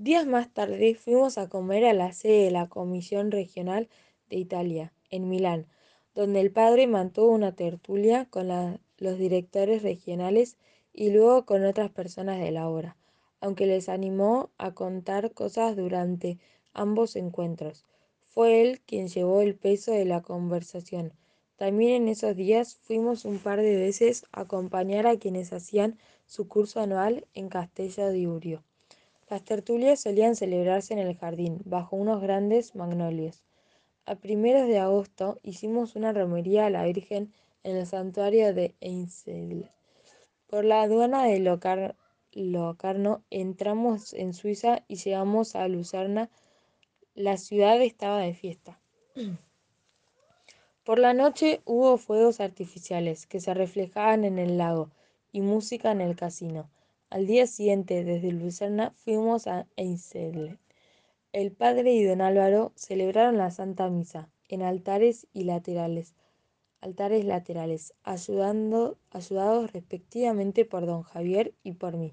Días más tarde fuimos a comer a la sede de la Comisión Regional de Italia, en Milán, donde el padre mantuvo una tertulia con los directores regionales y luego con otras personas de la obra, aunque les animó a contar cosas durante ambos encuentros. Fue él quien llevó el peso de la conversación. También en esos días fuimos un par de veces a acompañar a quienes hacían su curso anual en Castello de. Las tertulias solían celebrarse en el jardín, bajo unos grandes magnolios. A primeros de agosto hicimos una romería a la Virgen en el santuario de Einsiedeln. Por la aduana de Locar Locarno entramos en Suiza y llegamos a Lucerna. La ciudad estaba de fiesta. Por la noche hubo fuegos artificiales que se reflejaban en el lago y música en el casino. Al día siguiente, desde Lucerna, fuimos a Einsiedeln. El padre y don Álvaro celebraron la Santa Misa en altares y laterales, altares laterales, ayudando, ayudados respectivamente por don Javier y por mí.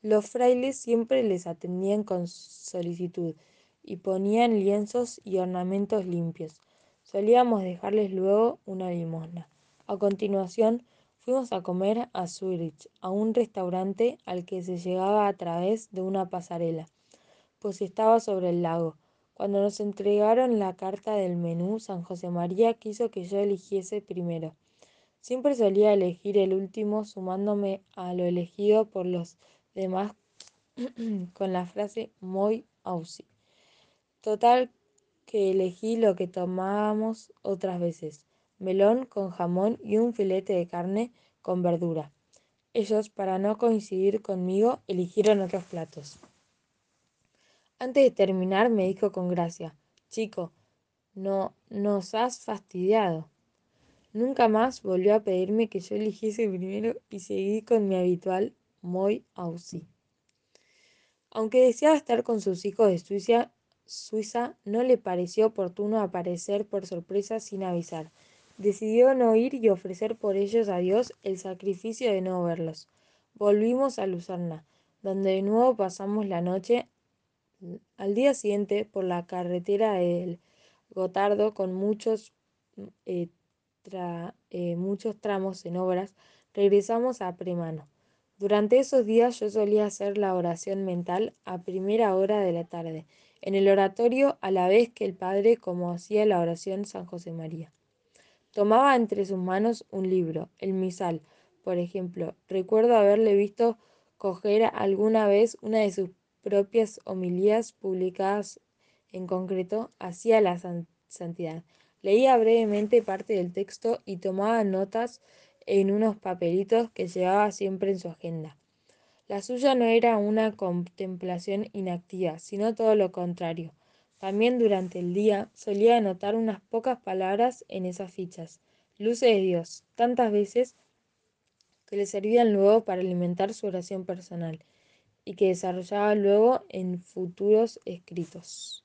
Los frailes siempre les atendían con solicitud y ponían lienzos y ornamentos limpios. Solíamos dejarles luego una limosna. A continuación, Fuimos a comer a Zurich, a un restaurante al que se llegaba a través de una pasarela, pues estaba sobre el lago. Cuando nos entregaron la carta del menú, San José María quiso que yo eligiese primero. Siempre solía elegir el último, sumándome a lo elegido por los demás con la frase muy ausi. Total que elegí lo que tomábamos otras veces melón con jamón y un filete de carne con verdura. Ellos, para no coincidir conmigo, eligieron otros platos. Antes de terminar, me dijo con gracia, Chico, no nos has fastidiado. Nunca más volvió a pedirme que yo eligiese primero y seguí con mi habitual muy ausí. Aunque deseaba estar con sus hijos de Suiza, Suiza no le pareció oportuno aparecer por sorpresa sin avisar. Decidió no ir y ofrecer por ellos a Dios el sacrificio de no verlos. Volvimos a Lucerna, donde de nuevo pasamos la noche. Al día siguiente, por la carretera del Gotardo, con muchos, eh, eh, muchos tramos en obras, regresamos a Premano. Durante esos días yo solía hacer la oración mental a primera hora de la tarde, en el oratorio a la vez que el Padre como hacía la oración San José María. Tomaba entre sus manos un libro, el misal, por ejemplo. Recuerdo haberle visto coger alguna vez una de sus propias homilías publicadas en concreto hacia la santidad. Leía brevemente parte del texto y tomaba notas en unos papelitos que llevaba siempre en su agenda. La suya no era una contemplación inactiva, sino todo lo contrario. También durante el día solía anotar unas pocas palabras en esas fichas. Luce de Dios, tantas veces que le servían luego para alimentar su oración personal y que desarrollaba luego en futuros escritos.